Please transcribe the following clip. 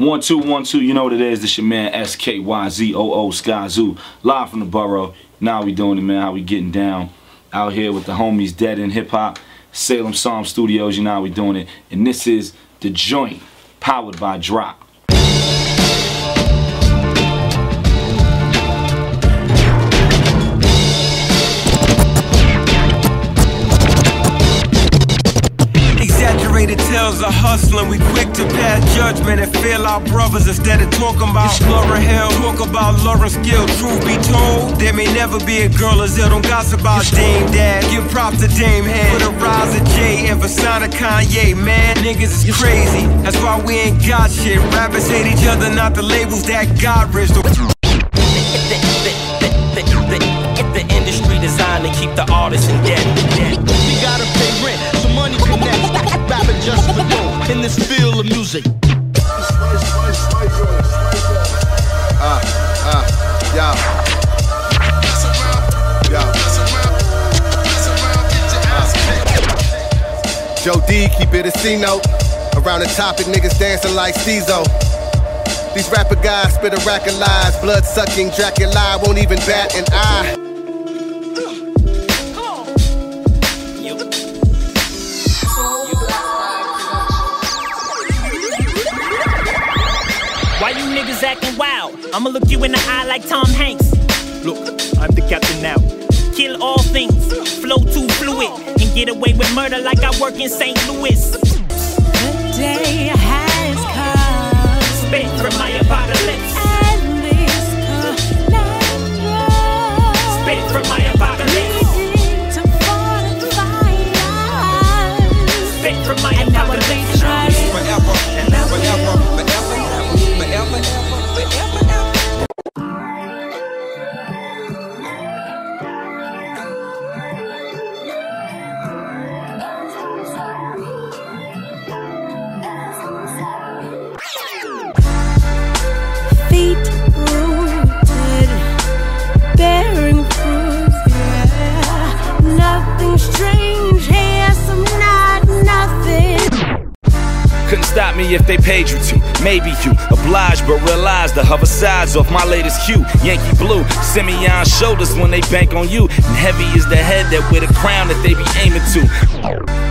One two one two, you know what it is. This your man S K Y Z O O Skyzoo, live from the borough. Now we doing it, man. How we getting down out here with the homies Dead End Hip Hop, Salem Psalm Studios. You know how we doing it, and this is the joint powered by Drop. Exaggerated tales of hustling, we quick to pass judgment and fail our brothers instead of talking about Lauryn Hill, talk about Lauryn Skill. Truth be told, there may never be a girl as ill. Don't gossip about Dame Dash. Give props to Dame Head for the rise of Jay and Vasana Kanye. Man, niggas is crazy. That's why we ain't got shit. Rappers hate each other, not the labels that got rich. the, industry designed to keep the artists in debt. We gotta pay rent, money connects. Rapping just for dough in this field of music. Uh, uh. Yo. Uh. Joe D, keep it a C note. Around the topic, niggas dancing like Stezo. These rapper guys spit a rack of lies. Blood sucking Dracula won't even bat an eye. Niggas acting wild? I'ma look you in the eye like Tom Hanks. Look, I'm the captain now. Kill all things, flow too fluid, and get away with murder like I work in St. Louis. The day me if they paid you to. Maybe you obliged, but realize the hover sides off my latest cue. Yankee blue, send me on shoulders when they bank on you. And heavy is the head that with a crown that they be aiming to.